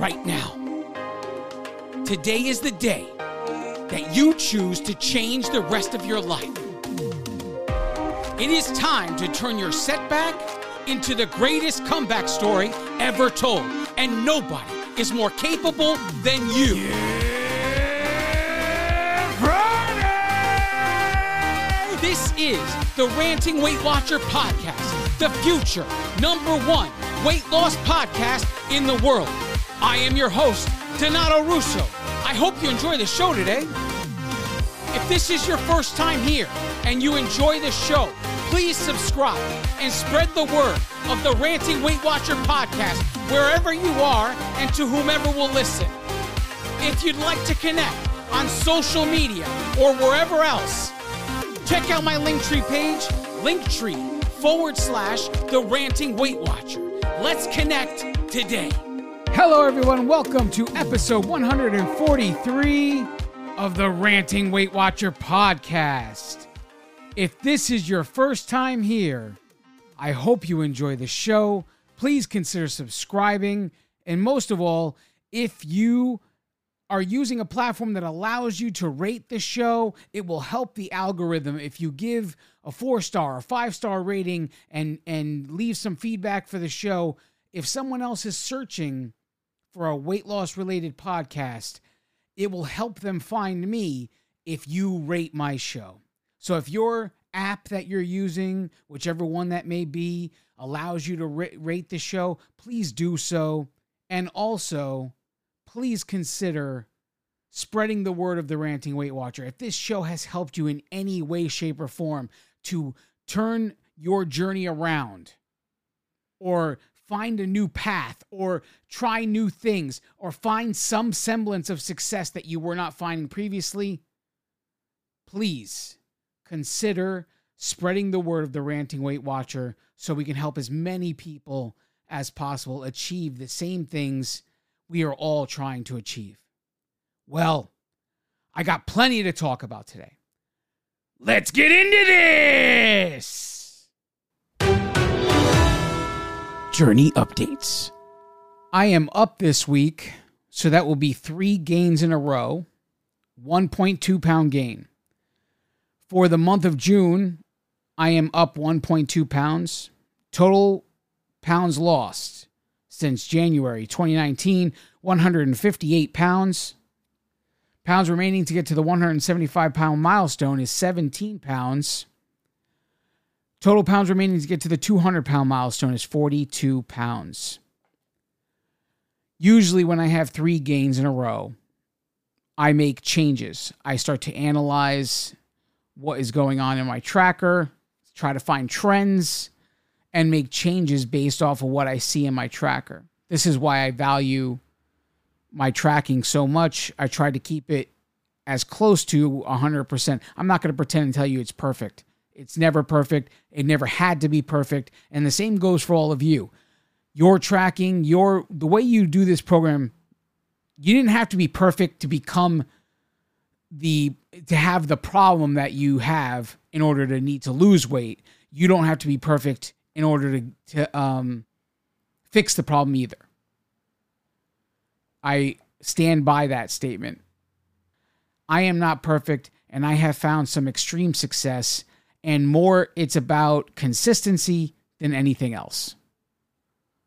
right now. Today is the day that you choose to change the rest of your life. It is time to turn your setback into the greatest comeback story ever told, and nobody is more capable than you. This is the Ranting Weight Watcher podcast, the future number one weight loss podcast in the world. I am your host, Donato Russo. I hope you enjoy the show today. If this is your first time here and you enjoy the show, please subscribe and spread the word of the Ranting Weight Watcher podcast wherever you are and to whomever will listen. If you'd like to connect on social media or wherever else, check out my Linktree page, Linktree forward slash the Ranting Weight Watcher. Let's connect today. Hello, everyone. Welcome to episode 143 of the Ranting Weight Watcher podcast. If this is your first time here, I hope you enjoy the show. Please consider subscribing. And most of all, if you are using a platform that allows you to rate the show, it will help the algorithm if you give a four star or five star rating and and leave some feedback for the show. If someone else is searching for a weight loss related podcast, it will help them find me if you rate my show. So if your app that you're using, whichever one that may be, allows you to rate the show, please do so. And also, please consider spreading the word of the Ranting Weight Watcher. If this show has helped you in any way, shape, or form to turn your journey around or find a new path or try new things or find some semblance of success that you were not finding previously, please consider spreading the word of the Ranting Weight Watcher so we can help as many people as possible achieve the same things we are all trying to achieve. Well, I got plenty to talk about today. Let's get into this! Journey updates. I am up this week, so that will be three gains in a row, 1.2 pound gain. For the month of June, I am up 1.2 pounds. Total pounds lost since January 2019, 158 pounds. Pounds remaining to get to the 175 pound milestone is 17 pounds. Total pounds remaining to get to the 200 pound milestone is 42 pounds. Usually, when I have three gains in a row, I make changes. I start to analyze what is going on in my tracker, try to find trends, and make changes based off of what I see in my tracker. This is why I value my tracking so much. I try to keep it as close to 100%. I'm not going to pretend and tell you it's perfect. It's never perfect. It never had to be perfect. And the same goes for all of you. Your tracking, your the way you do this program, you didn't have to be perfect to become the to have the problem that you have in order to need to lose weight. You don't have to be perfect in order to, to um, fix the problem either. I stand by that statement. I am not perfect, and I have found some extreme success, and more it's about consistency than anything else.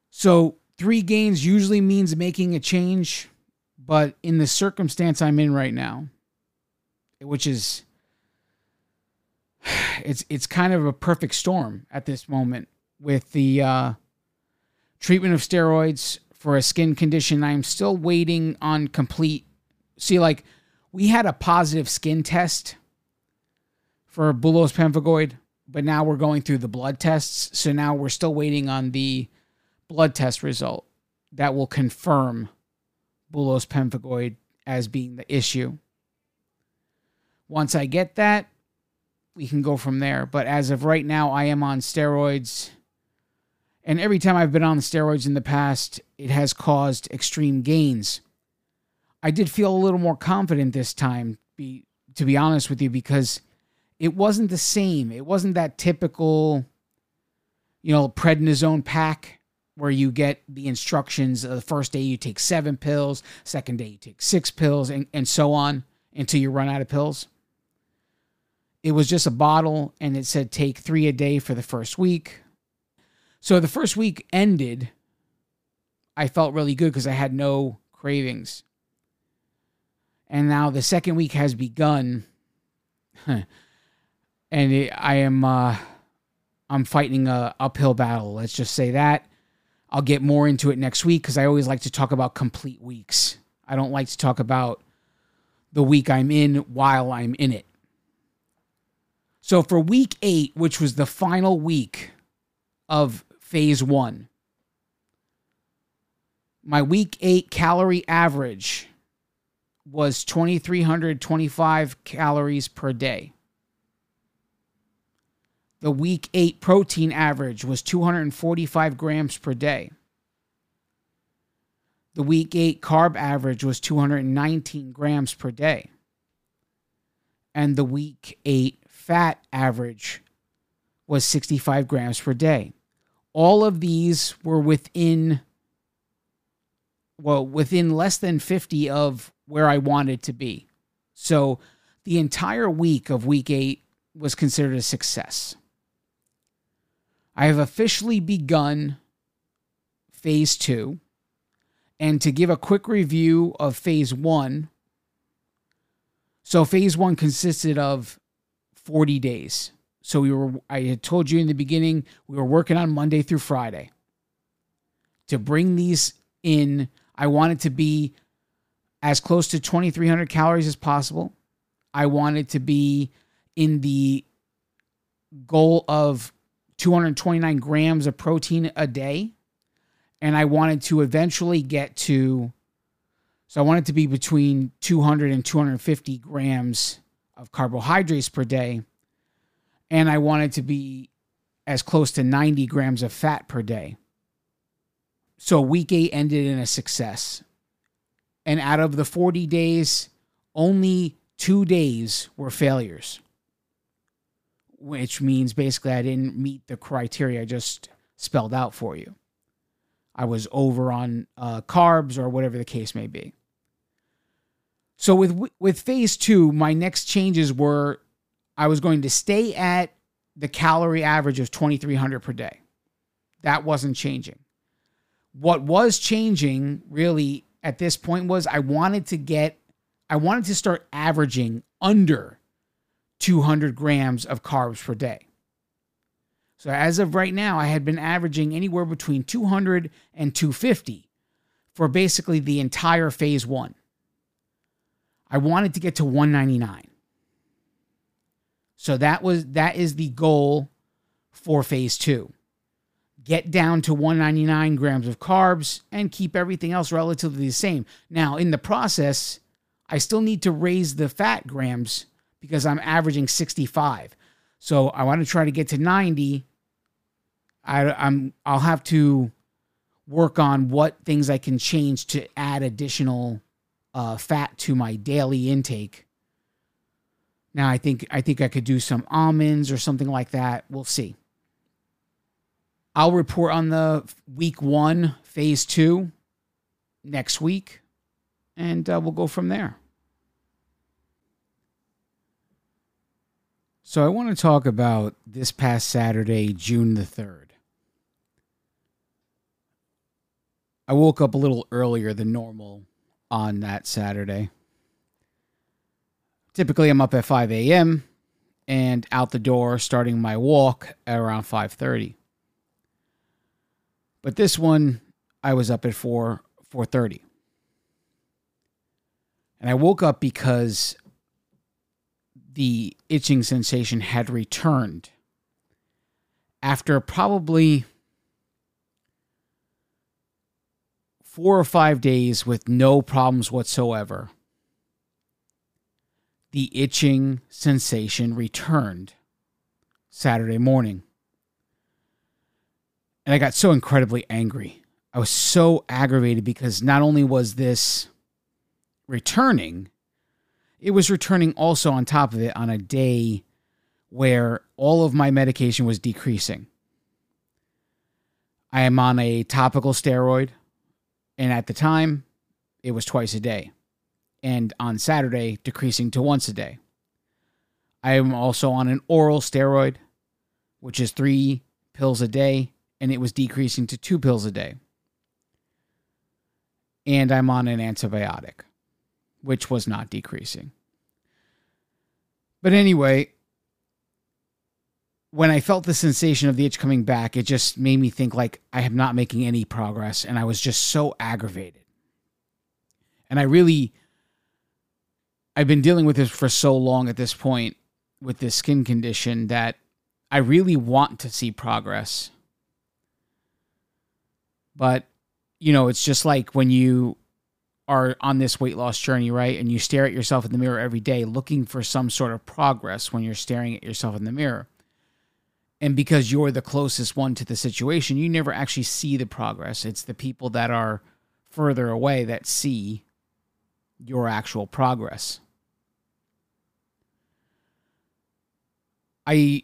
So, three gains usually means making a change, but in the circumstance I'm in right now, which is it's it's kind of a perfect storm at this moment with the uh, treatment of steroids for a skin condition. I'm still waiting on complete. See, like we had a positive skin test for bullous pemphigoid, but now we're going through the blood tests. So now we're still waiting on the blood test result that will confirm bullous pemphigoid as being the issue. Once I get that, we can go from there. But as of right now, I am on steroids and every time I've been on steroids in the past, it has caused extreme gains. I did feel a little more confident this time, be, to be honest with you, because it wasn't the same. It wasn't that typical, you know, prednisone pack where you get the instructions. The first day you take seven pills, second day you take six pills, and, and so on until you run out of pills. It was just a bottle, and it said take three a day for the first week. So the first week ended. I felt really good because I had no cravings. And now the second week has begun. and it, I am uh, I'm fighting a uphill battle. Let's just say that. I'll get more into it next week because I always like to talk about complete weeks. I don't like to talk about the week I'm in while I'm in it. So for week eight, which was the final week of phase one, my week eight calorie average was 2,325 calories per day. The week eight protein average was 245 grams per day. The week eight carb average was 219 grams per day. And the week eight fat average was 65 grams per day. All of these were within, well, within less than 50 of where I wanted to be. So the entire week of week eight was considered a success. I have officially begun phase two. And to give a quick review of phase one, so phase one consisted of 40 days. So we were, I had told you in the beginning, we were working on Monday through Friday. To bring these in, I wanted to be as close to 2,300 calories as possible. I wanted to be in the goal of 229 grams of protein a day. And I wanted to eventually get to, so I wanted to be between 200 and 250 grams of carbohydrates per day. And I wanted to be as close to 90 grams of fat per day. So week eight ended in a success. And out of the 40 days, only two days were failures which means basically I didn't meet the criteria I just spelled out for you. I was over on uh, carbs or whatever the case may be. So with with phase two, my next changes were I was going to stay at the calorie average of 2,300 per day. That wasn't changing. What was changing really at this point was I wanted to get, I wanted to start averaging under 200 grams of carbs per day. So as of right now, I had been averaging anywhere between 200 and 250 for basically the entire phase one. I wanted to get to 199. So that was that is the goal for phase two. Get down to 199 grams of carbs and keep everything else relatively the same. Now, in the process, I still need to raise the fat grams because I'm averaging 65. So I want to try to get to 90. I, I'm I'll have to work on what things I can change to add additional uh, fat to my daily intake. Now I think I think I could do some almonds or something like that. We'll see. I'll report on the week one, phase two, next week, and uh, we'll go from there. So I want to talk about this past Saturday, June the 3rd. I woke up a little earlier than normal on that Saturday. Typically I'm up at 5 a.m. and out the door starting my walk at around 5:30. But this one I was up at 4 4:30. And I woke up because the itching sensation had returned after probably four or five days with no problems whatsoever. The itching sensation returned Saturday morning. And I got so incredibly angry. I was so aggravated because not only was this returning, it was returning also on top of it on a day where all of my medication was decreasing. I am on a topical steroid, and at the time, it was twice a day. And on Saturday, decreasing to once a day. I am also on an oral steroid, which is three pills a day, and it was decreasing to two pills a day. And I'm on an antibiotic, which was not decreasing. But anyway, when I felt the sensation of the itch coming back, it just made me think like I am not making any progress and I was just so aggravated. And I really I've been dealing with this for so long at this point with this skin condition that I really want to see progress. But you know, it's just like when you are on this weight loss journey, right? And you stare at yourself in the mirror every day looking for some sort of progress when you're staring at yourself in the mirror and because you're the closest one to the situation, you never actually see the progress. It's the people that are further away that see your actual progress. I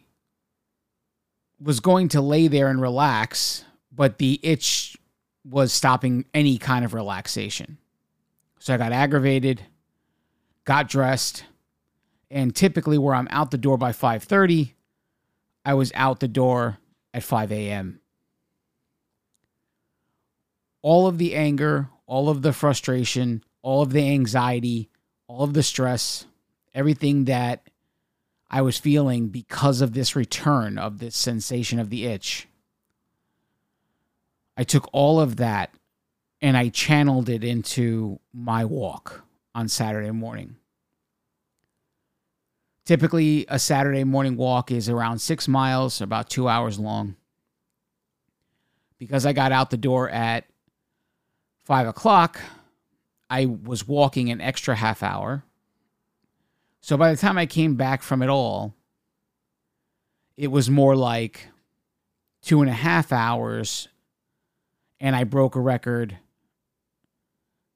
was going to lay there and relax, but the itch was stopping any kind of relaxation. So I got aggravated, got dressed, and typically where I'm out the door by 5:30, I was out the door at 5 a.m. All of the anger, all of the frustration, all of the anxiety, all of the stress, everything that I was feeling because of this return of this sensation of the itch. I took all of that and I channeled it into my walk on Saturday morning. Typically, a Saturday morning walk is around six miles, about two hours long. Because I got out the door at five o'clock, I was walking an extra half hour. So by the time I came back from it all, it was more like two and a half hours, and I broke a record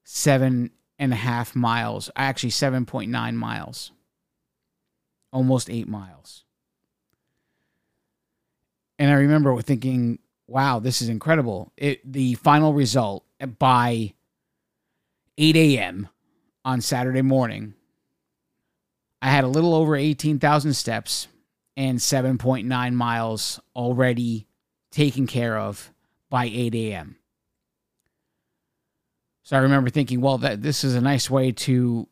seven and a half miles, actually 7.9 miles almost eight miles. And I remember thinking, wow, this is incredible. It the final result by 8 a.m. on Saturday morning, I had a little over 18,000 steps and 7.9 miles already taken care of by 8 a.m. So I remember thinking, well, that this is a nice way to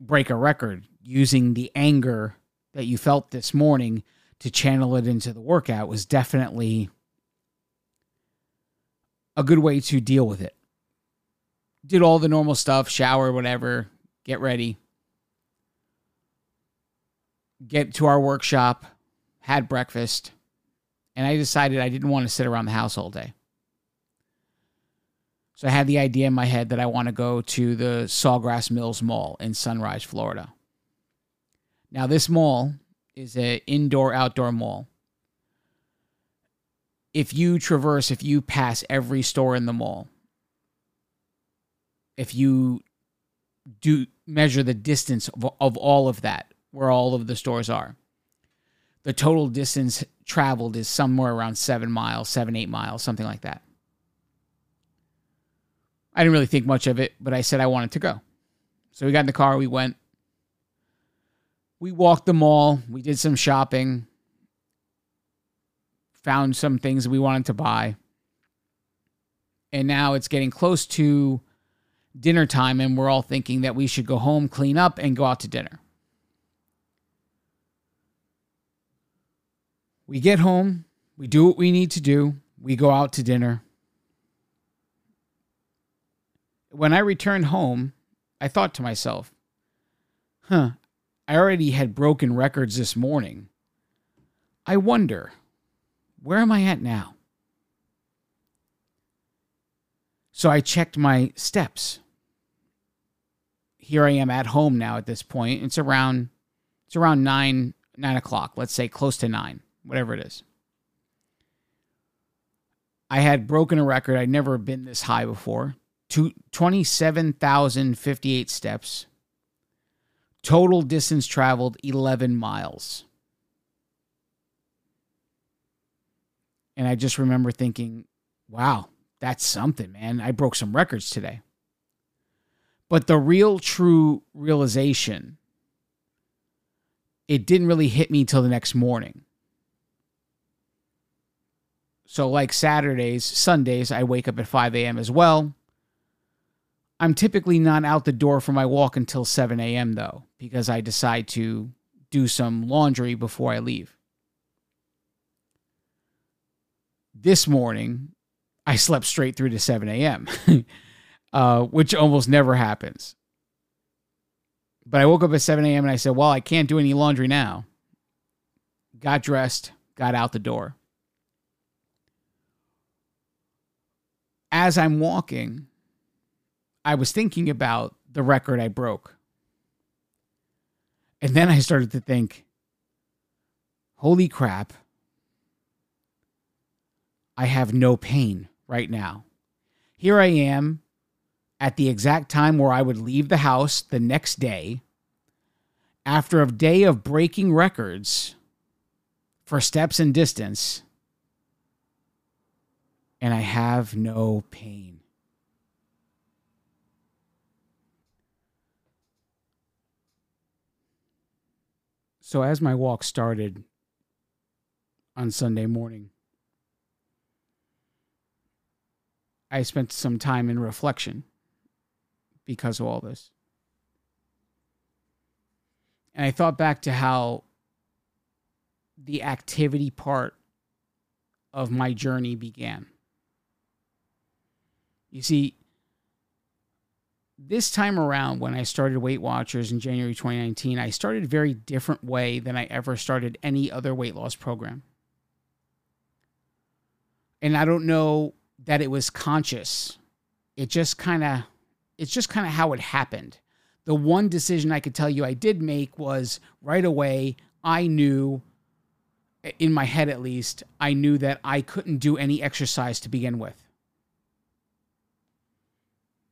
break a record using the anger that you felt this morning to channel it into the workout was definitely a good way to deal with it. Did all the normal stuff, shower, whatever, get ready, get to our workshop, had breakfast, and I decided I didn't want to sit around the house all day. So I had the idea in my head that I want to go to the Sawgrass Mills Mall in Sunrise, Florida. Now, this mall is an indoor outdoor mall. If you traverse, if you pass every store in the mall, if you do measure the distance of, of all of that, where all of the stores are, the total distance traveled is somewhere around seven miles, seven, eight miles, something like that. I didn't really think much of it, but I said I wanted to go. So we got in the car, we went, we walked the mall, we did some shopping, found some things we wanted to buy. And now it's getting close to dinner time, and we're all thinking that we should go home, clean up, and go out to dinner. We get home, we do what we need to do, we go out to dinner. When I returned home, I thought to myself, huh, I already had broken records this morning. I wonder, where am I at now? So I checked my steps. Here I am at home now at this point. It's around it's around nine nine o'clock. Let's say close to nine, whatever it is. I had broken a record. I'd never been this high before. Two, 27,058 steps. Total distance traveled 11 miles. And I just remember thinking, wow, that's something, man. I broke some records today. But the real true realization, it didn't really hit me till the next morning. So, like Saturdays, Sundays, I wake up at 5 a.m. as well. I'm typically not out the door for my walk until 7 a.m., though, because I decide to do some laundry before I leave. This morning, I slept straight through to 7 a.m., uh, which almost never happens. But I woke up at 7 a.m. and I said, Well, I can't do any laundry now. Got dressed, got out the door. As I'm walking, I was thinking about the record I broke. And then I started to think, holy crap, I have no pain right now. Here I am at the exact time where I would leave the house the next day after a day of breaking records for steps and distance, and I have no pain. So, as my walk started on Sunday morning, I spent some time in reflection because of all this. And I thought back to how the activity part of my journey began. You see, this time around when I started Weight Watchers in January 2019, I started a very different way than I ever started any other weight loss program. And I don't know that it was conscious. It just kind of it's just kind of how it happened. The one decision I could tell you I did make was right away I knew in my head at least, I knew that I couldn't do any exercise to begin with.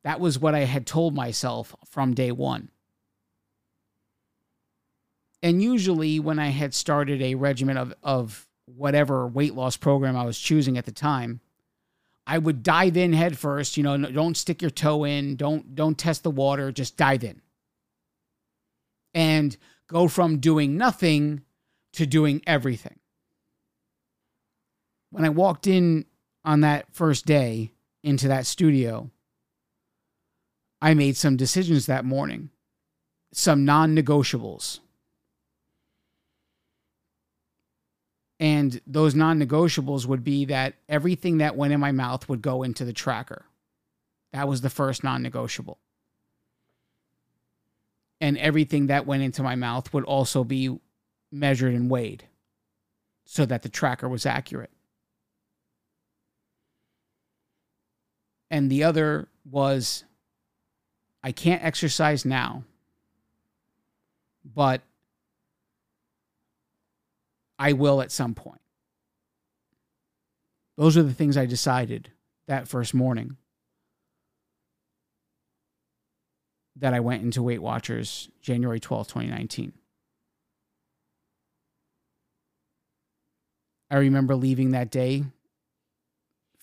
That was what I had told myself from day 1. And usually when I had started a regimen of of whatever weight loss program I was choosing at the time, I would dive in head first. You know, don't stick your toe in. Don't don't test the water. Just dive in. And go from doing nothing to doing everything. When I walked in on that first day into that studio, I made some decisions that morning, some non negotiables. And those non negotiables would be that everything that went in my mouth would go into the tracker. That was the first non negotiable. And everything that went into my mouth would also be measured and weighed so that the tracker was accurate. And the other was I can't exercise now, but I will at some point. Those are the things I decided that first morning that I went into Weight Watchers January 12th, 2019. I remember leaving that day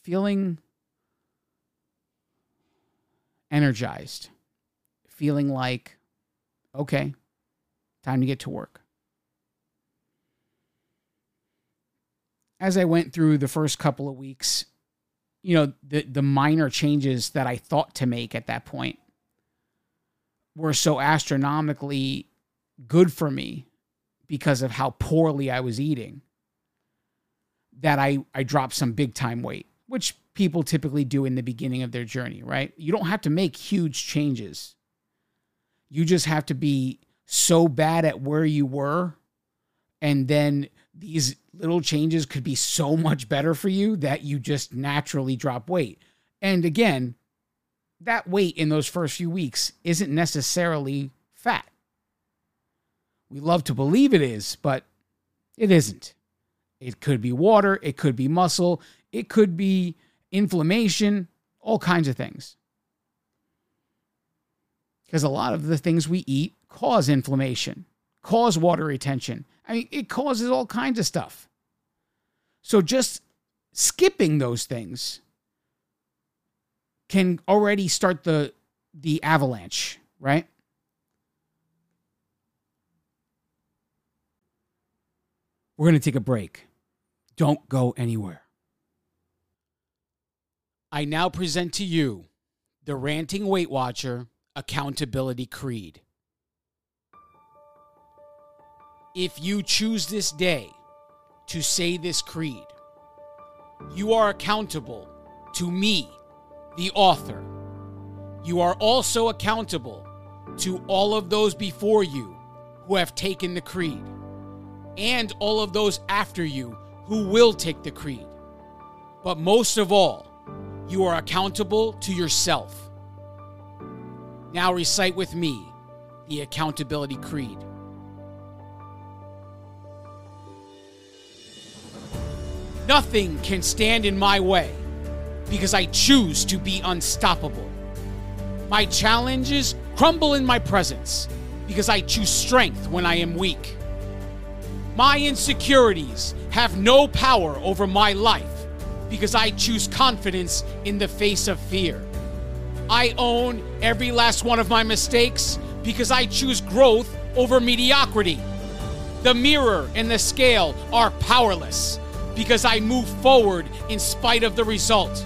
feeling energized, feeling like, okay, time to get to work. as I went through the first couple of weeks, you know, the the minor changes that I thought to make at that point were so astronomically good for me because of how poorly I was eating that I I dropped some big time weight, which people typically do in the beginning of their journey, right? You don't have to make huge changes. You just have to be so bad at where you were and then these little changes could be so much better for you that you just naturally drop weight. And again, that weight in those first few weeks isn't necessarily fat. We love to believe it is, but it isn't. It could be water, it could be muscle, it could be inflammation, all kinds of things. Because a lot of the things we eat cause inflammation, cause water retention, I mean, it causes all kinds of stuff. So just skipping those things can already start the the avalanche, right? We're going to take a break. Don't go anywhere. I now present to you the Ranting Weight Watcher Accountability Creed. If you choose this day to say this creed, you are accountable to me, the author. You are also accountable to all of those before you who have taken the creed, and all of those after you who will take the creed. But most of all, you are accountable to yourself. Now recite with me the Accountability Creed. Nothing can stand in my way because I choose to be unstoppable. My challenges crumble in my presence because I choose strength when I am weak. My insecurities have no power over my life because I choose confidence in the face of fear. I own every last one of my mistakes because I choose growth over mediocrity. The mirror and the scale are powerless because I move forward in spite of the result.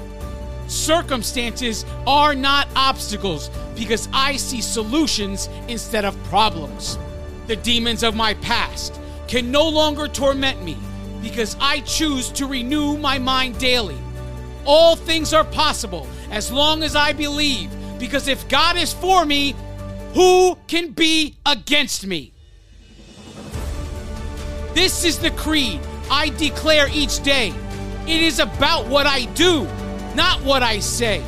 Circumstances are not obstacles because I see solutions instead of problems. The demons of my past can no longer torment me because I choose to renew my mind daily. All things are possible as long as I believe, because if God is for me, who can be against me? This is the creed I declare each day. It is about what I do, not what I say.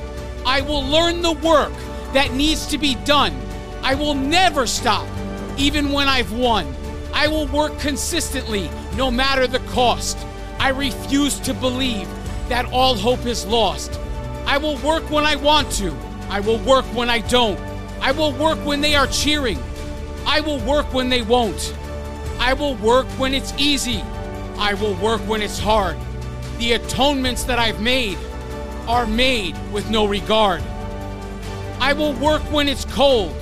I will learn the work that needs to be done. I will never stop, even when I've won. I will work consistently, no matter the cost. I refuse to believe that all hope is lost. I will work when I want to. I will work when I don't. I will work when they are cheering. I will work when they won't. I will work when it's easy. I will work when it's hard. The atonements that I've made are made with no regard. I will work when it's cold.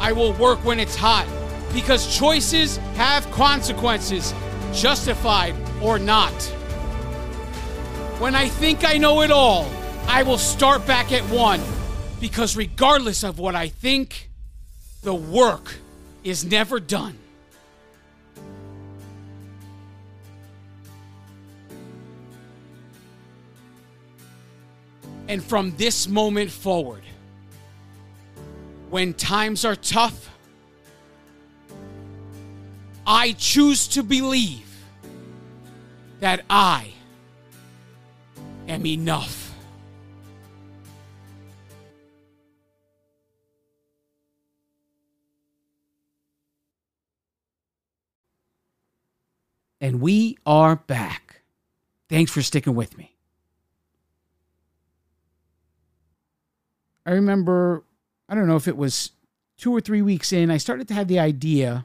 I will work when it's hot. Because choices have consequences, justified or not. When I think I know it all, I will start back at one. Because regardless of what I think, the work is never done. And from this moment forward, when times are tough, I choose to believe that I am enough. And we are back. Thanks for sticking with me. I remember, I don't know if it was two or three weeks in, I started to have the idea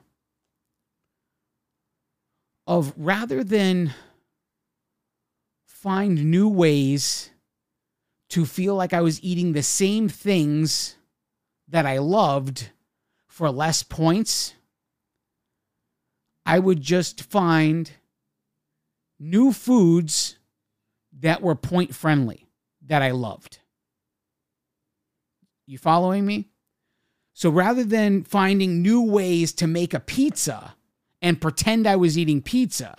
of rather than find new ways to feel like I was eating the same things that I loved for less points, I would just find new foods that were point friendly that I loved. You following me? So rather than finding new ways to make a pizza and pretend I was eating pizza,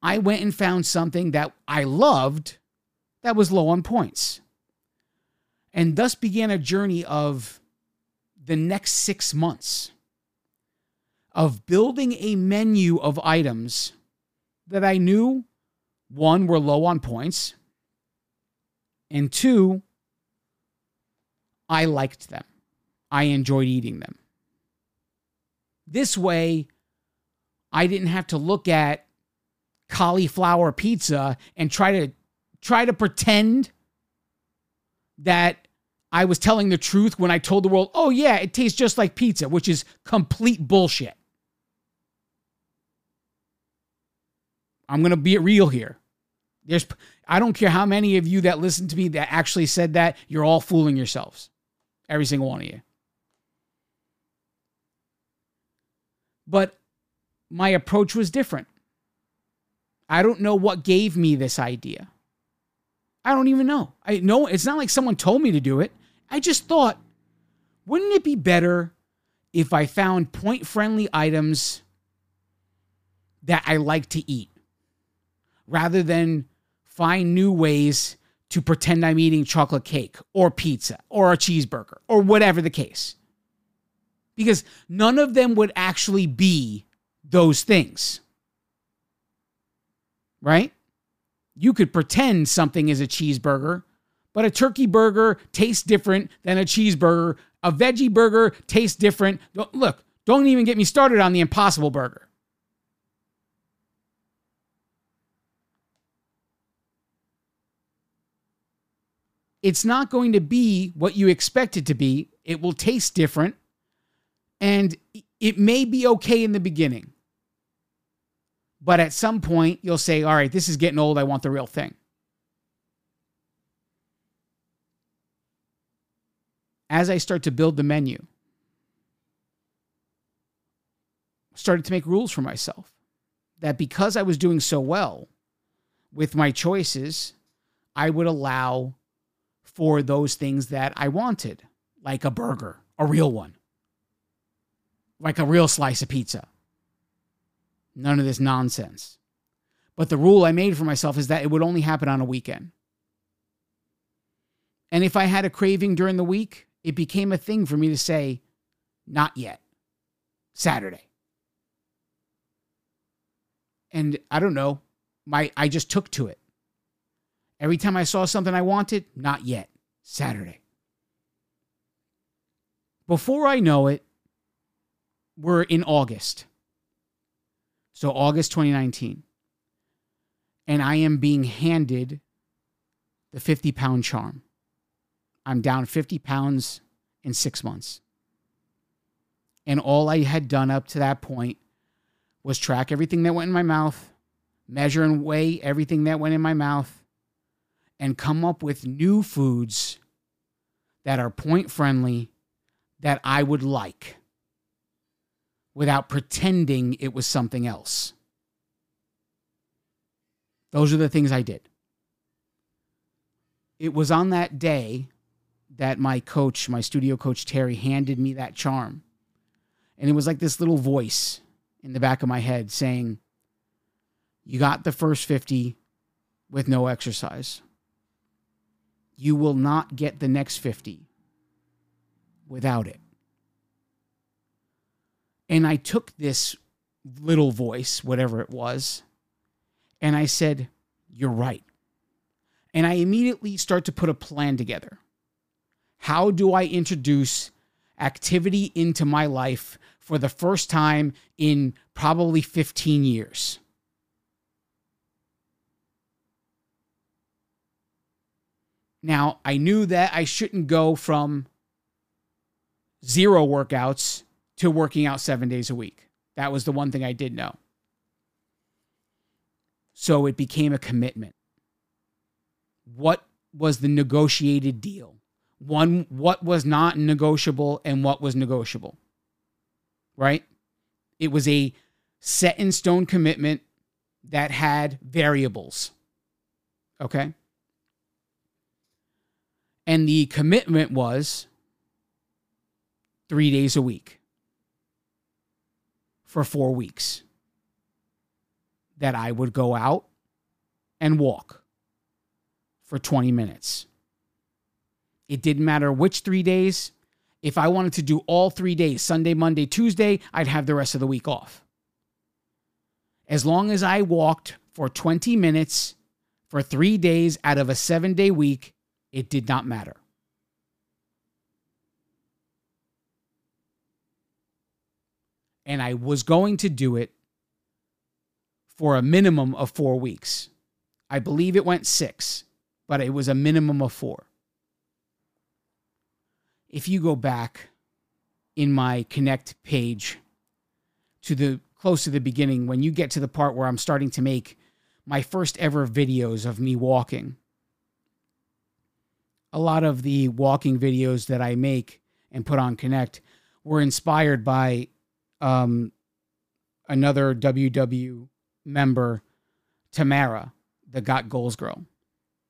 I went and found something that I loved that was low on points. And thus began a journey of the next six months of building a menu of items that I knew one were low on points, and two, I liked them. I enjoyed eating them. This way, I didn't have to look at cauliflower pizza and try to try to pretend that I was telling the truth when I told the world, "Oh yeah, it tastes just like pizza," which is complete bullshit. I'm going to be real here. There's I don't care how many of you that listen to me that actually said that, you're all fooling yourselves. Every single one of you. But my approach was different. I don't know what gave me this idea. I don't even know. I know it's not like someone told me to do it. I just thought, wouldn't it be better if I found point friendly items that I like to eat rather than find new ways to pretend I'm eating chocolate cake or pizza or a cheeseburger or whatever the case? Because none of them would actually be those things. Right? You could pretend something is a cheeseburger, but a turkey burger tastes different than a cheeseburger. A veggie burger tastes different. Look, don't even get me started on the impossible burger. It's not going to be what you expect it to be. It will taste different. And it may be okay in the beginning. But at some point, you'll say, all right, this is getting old. I want the real thing. As I start to build the menu, started to make rules for myself that because I was doing so well with my choices, I would allow for those things that I wanted, like a burger, a real one, like a real slice of pizza. None of this nonsense. But the rule I made for myself is that it would only happen on a weekend. And if I had a craving during the week, it became a thing for me to say, not yet, Saturday. And I don't know, my I just took to it. Every time I saw something I wanted, not yet, Saturday. Before I know it, we're in August. So, August 2019. And I am being handed the 50 pound charm. I'm down 50 pounds in six months. And all I had done up to that point was track everything that went in my mouth, measure and weigh everything that went in my mouth, and come up with new foods that are point friendly that I would like without pretending it was something else. Those are the things I did. It was on that day that my coach, my studio coach Terry, handed me that charm. And it was like this little voice in the back of my head saying, You got the first 50 with no exercise. You will not get the next 50 without it. And I took this little voice, whatever it was, and I said, You're right. And I immediately start to put a plan together. How do I introduce activity into my life for the first time in probably 15 years? Now, I knew that I shouldn't go from zero workouts to working out seven days a week. That was the one thing I did know. So it became a commitment. What was the negotiated deal? One, what was not negotiable and what was negotiable? Right? It was a set in stone commitment that had variables. Okay? And the commitment was three days a week for four weeks that I would go out and walk for 20 minutes. It didn't matter which three days. If I wanted to do all three days, Sunday, Monday, Tuesday, I'd have the rest of the week off. As long as I walked for 20 minutes for three days out of a seven day week, it did not matter. and I was going to do it for a minimum of four weeks. I believe it went six, but it was a minimum of four. If you go back in my connect page to the close to the beginning, when you get to the part where I'm starting to make my first ever videos of me walking. A lot of the walking videos that I make and put on Connect were inspired by um, another WW member, Tamara, the Got Goals girl.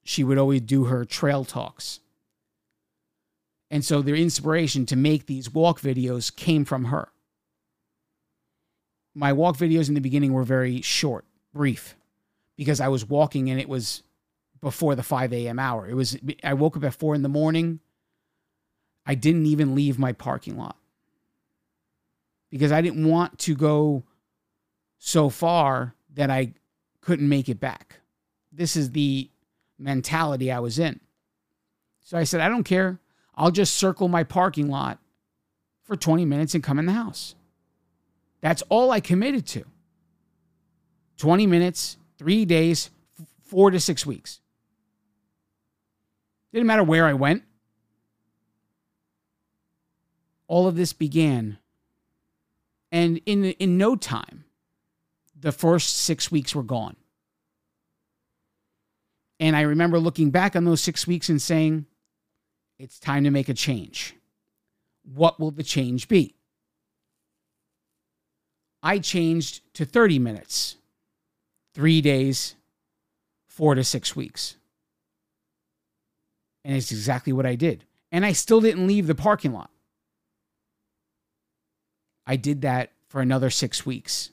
She would always do her trail talks. And so their inspiration to make these walk videos came from her. My walk videos in the beginning were very short, brief, because I was walking and it was before the 5 a.m. hour. It was I woke up at four in the morning. I didn't even leave my parking lot because I didn't want to go so far that I couldn't make it back. This is the mentality I was in. So I said, I don't care. I'll just circle my parking lot for 20 minutes and come in the house. That's all I committed to. 20 minutes, three days, four to six weeks. Didn't matter where I went. All of this began and in in no time, the first six weeks were gone. And I remember looking back on those six weeks and saying, it's time to make a change. What will the change be? I changed to 30 minutes, three days, four to six weeks. And it's exactly what I did. And I still didn't leave the parking lot. I did that for another six weeks.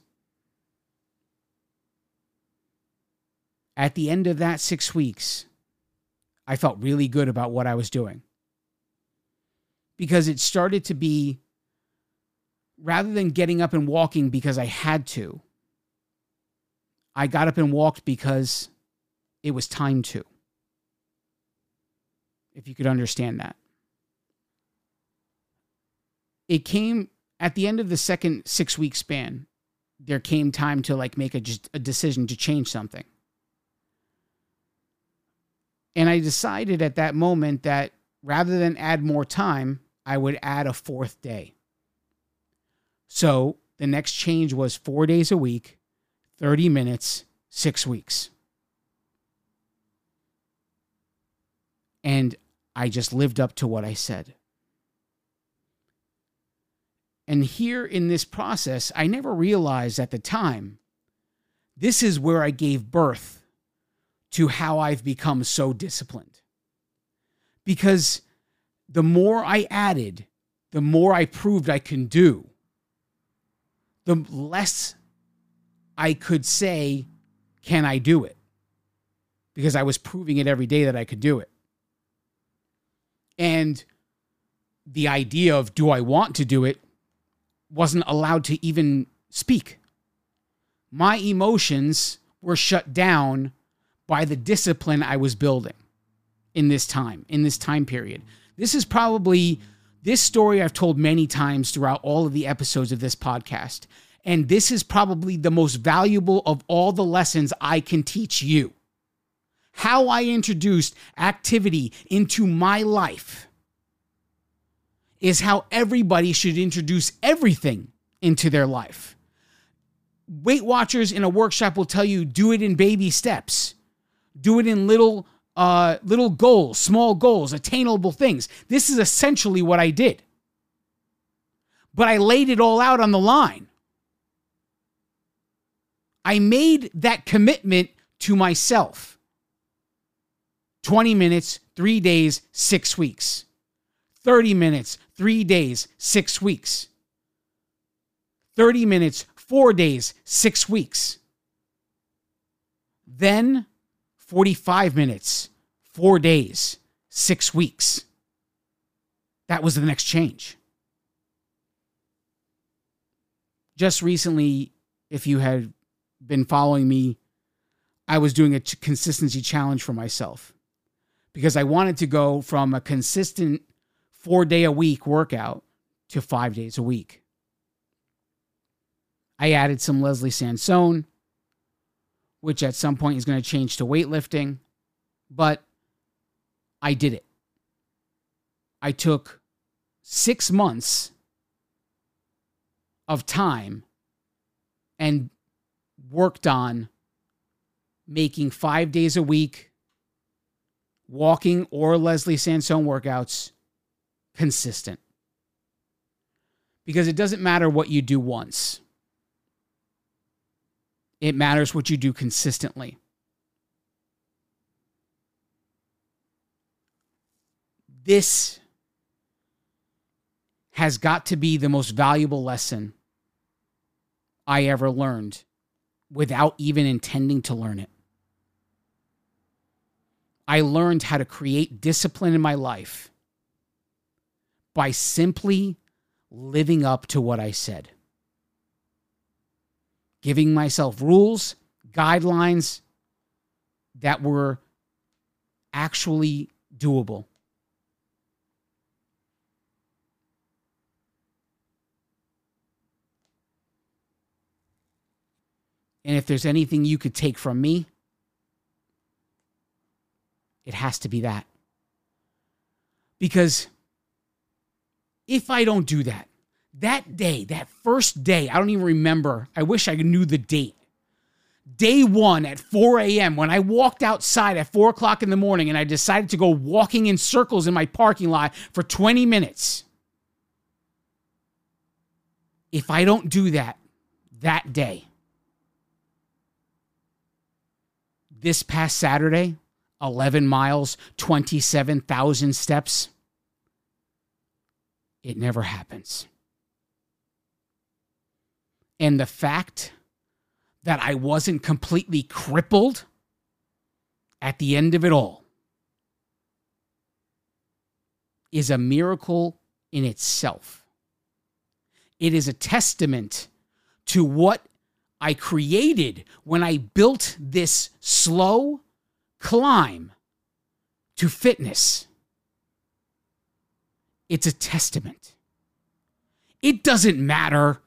At the end of that six weeks, I felt really good about what I was doing because it started to be rather than getting up and walking because I had to, I got up and walked because it was time to. If you could understand that. It came at the end of the second six week span, there came time to like make a, a decision to change something. And I decided at that moment that rather than add more time, I would add a fourth day. So the next change was four days a week, 30 minutes, six weeks. And I just lived up to what I said. And here in this process, I never realized at the time this is where I gave birth to how I've become so disciplined. Because the more I added, the more I proved I can do, the less I could say, Can I do it? Because I was proving it every day that I could do it. And the idea of, Do I want to do it? wasn't allowed to even speak. My emotions were shut down by the discipline I was building in this time, in this time period. This is probably this story I've told many times throughout all of the episodes of this podcast. And this is probably the most valuable of all the lessons I can teach you. How I introduced activity into my life is how everybody should introduce everything into their life. Weight Watchers in a workshop will tell you do it in baby steps. Do it in little uh, little goals, small goals, attainable things. This is essentially what I did. But I laid it all out on the line. I made that commitment to myself 20 minutes, three days, six weeks. 30 minutes, three days, six weeks. 30 minutes, four days, six weeks. Then 45 minutes, four days, six weeks. That was the next change. Just recently, if you had been following me, I was doing a consistency challenge for myself because I wanted to go from a consistent four day a week workout to five days a week. I added some Leslie Sansone, which at some point is going to change to weightlifting, but I did it. I took six months of time and worked on making five days a week walking or Leslie Sansone workouts consistent. Because it doesn't matter what you do once, it matters what you do consistently. This has got to be the most valuable lesson I ever learned without even intending to learn it. I learned how to create discipline in my life by simply living up to what I said. Giving myself rules, guidelines that were actually doable. And if there's anything you could take from me, it has to be that. Because if I don't do that, that day, that first day, I don't even remember. I wish I knew the date. Day one at 4 a.m., when I walked outside at 4 o'clock in the morning and I decided to go walking in circles in my parking lot for 20 minutes. If I don't do that that day, this past Saturday, 11 miles, 27,000 steps. It never happens. And the fact that I wasn't completely crippled at the end of it all is a miracle in itself. It is a testament to what I created when I built this slow climb to fitness. It's a testament. It doesn't matter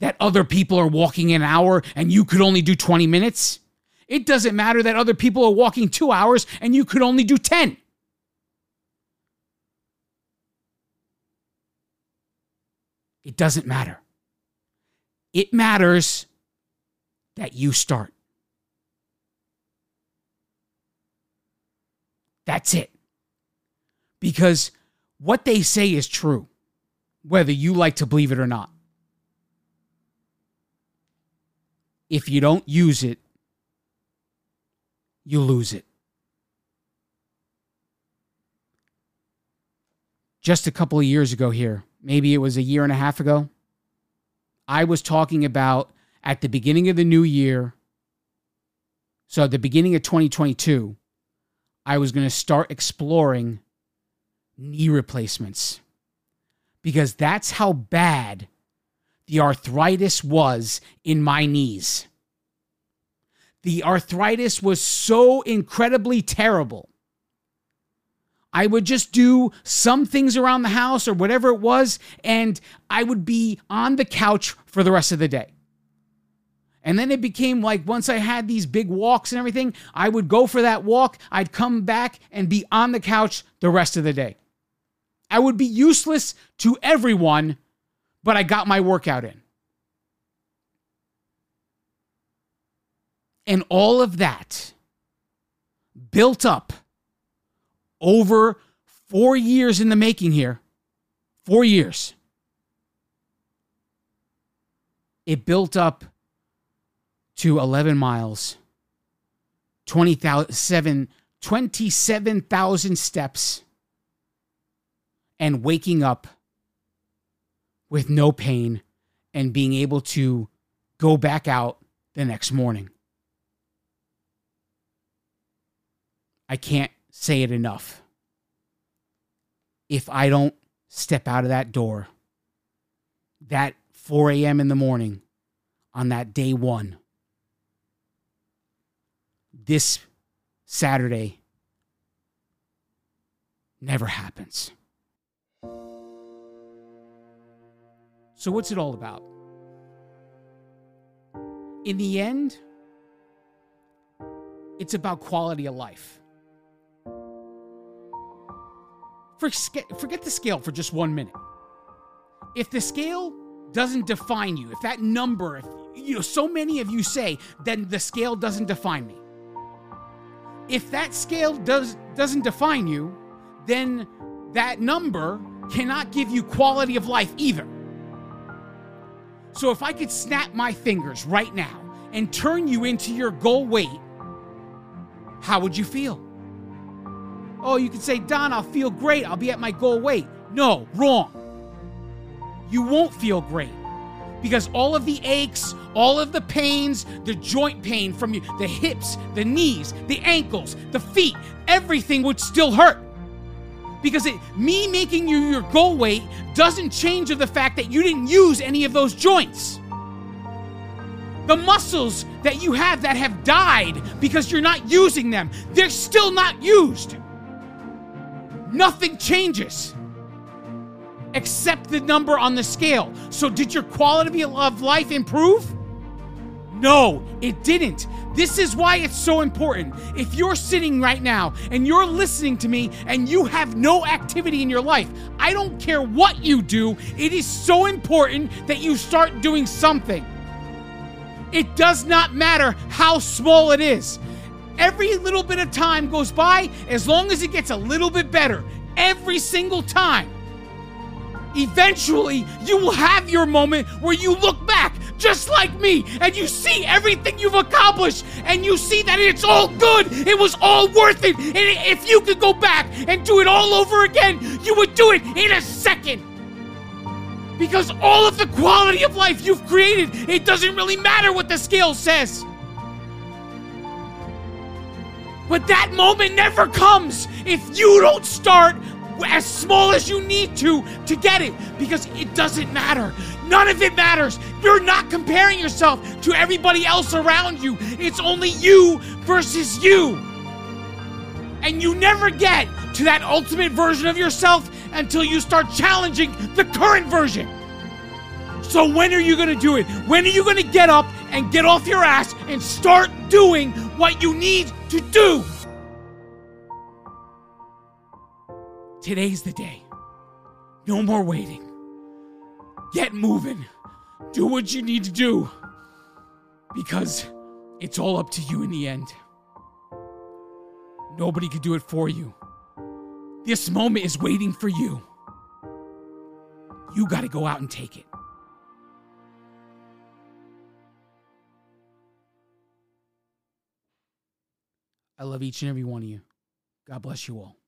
that other people are walking an hour and you could only do 20 minutes. It doesn't matter that other people are walking two hours and you could only do 10. It doesn't matter. It matters that you start. That's it. Because what they say is true, whether you like to believe it or not. If you don't use it, you lose it. Just a couple of years ago, here, maybe it was a year and a half ago, I was talking about at the beginning of the new year, so at the beginning of 2022, I was going to start exploring knee replacements because that's how bad the arthritis was in my knees. The arthritis was so incredibly terrible. I would just do some things around the house or whatever it was, and I would be on the couch for the rest of the day. And then it became like once I had these big walks and everything, I would go for that walk. I'd come back and be on the couch the rest of the day. I would be useless to everyone, but I got my workout in. And all of that built up over four years in the making here. Four years. It built up to 11 miles, 27,000 27, steps, and waking up with no pain and being able to go back out the next morning. I can't say it enough. If I don't step out of that door, that 4 a.m. in the morning on that day one, this Saturday never happens. So, what's it all about? In the end, it's about quality of life. Forget the scale for just one minute. If the scale doesn't define you, if that number, if you know, so many of you say, then the scale doesn't define me. If that scale does doesn't define you, then that number cannot give you quality of life either. So if I could snap my fingers right now and turn you into your goal weight, how would you feel? Oh, you could say, Don, I'll feel great. I'll be at my goal weight. No, wrong. You won't feel great because all of the aches, all of the pains, the joint pain from you, the hips, the knees, the ankles, the feet, everything would still hurt. Because it, me making you your goal weight doesn't change the fact that you didn't use any of those joints. The muscles that you have that have died because you're not using them, they're still not used. Nothing changes except the number on the scale. So, did your quality of life improve? No, it didn't. This is why it's so important. If you're sitting right now and you're listening to me and you have no activity in your life, I don't care what you do, it is so important that you start doing something. It does not matter how small it is. Every little bit of time goes by as long as it gets a little bit better. Every single time. Eventually, you will have your moment where you look back just like me and you see everything you've accomplished and you see that it's all good. It was all worth it. And if you could go back and do it all over again, you would do it in a second. Because all of the quality of life you've created, it doesn't really matter what the scale says. But that moment never comes if you don't start as small as you need to to get it because it doesn't matter. None of it matters. You're not comparing yourself to everybody else around you. It's only you versus you. And you never get to that ultimate version of yourself until you start challenging the current version. So, when are you going to do it? When are you going to get up and get off your ass and start doing what you need to do? Today's the day. No more waiting. Get moving. Do what you need to do. Because it's all up to you in the end. Nobody could do it for you. This moment is waiting for you. You got to go out and take it. I love each and every one of you. God bless you all.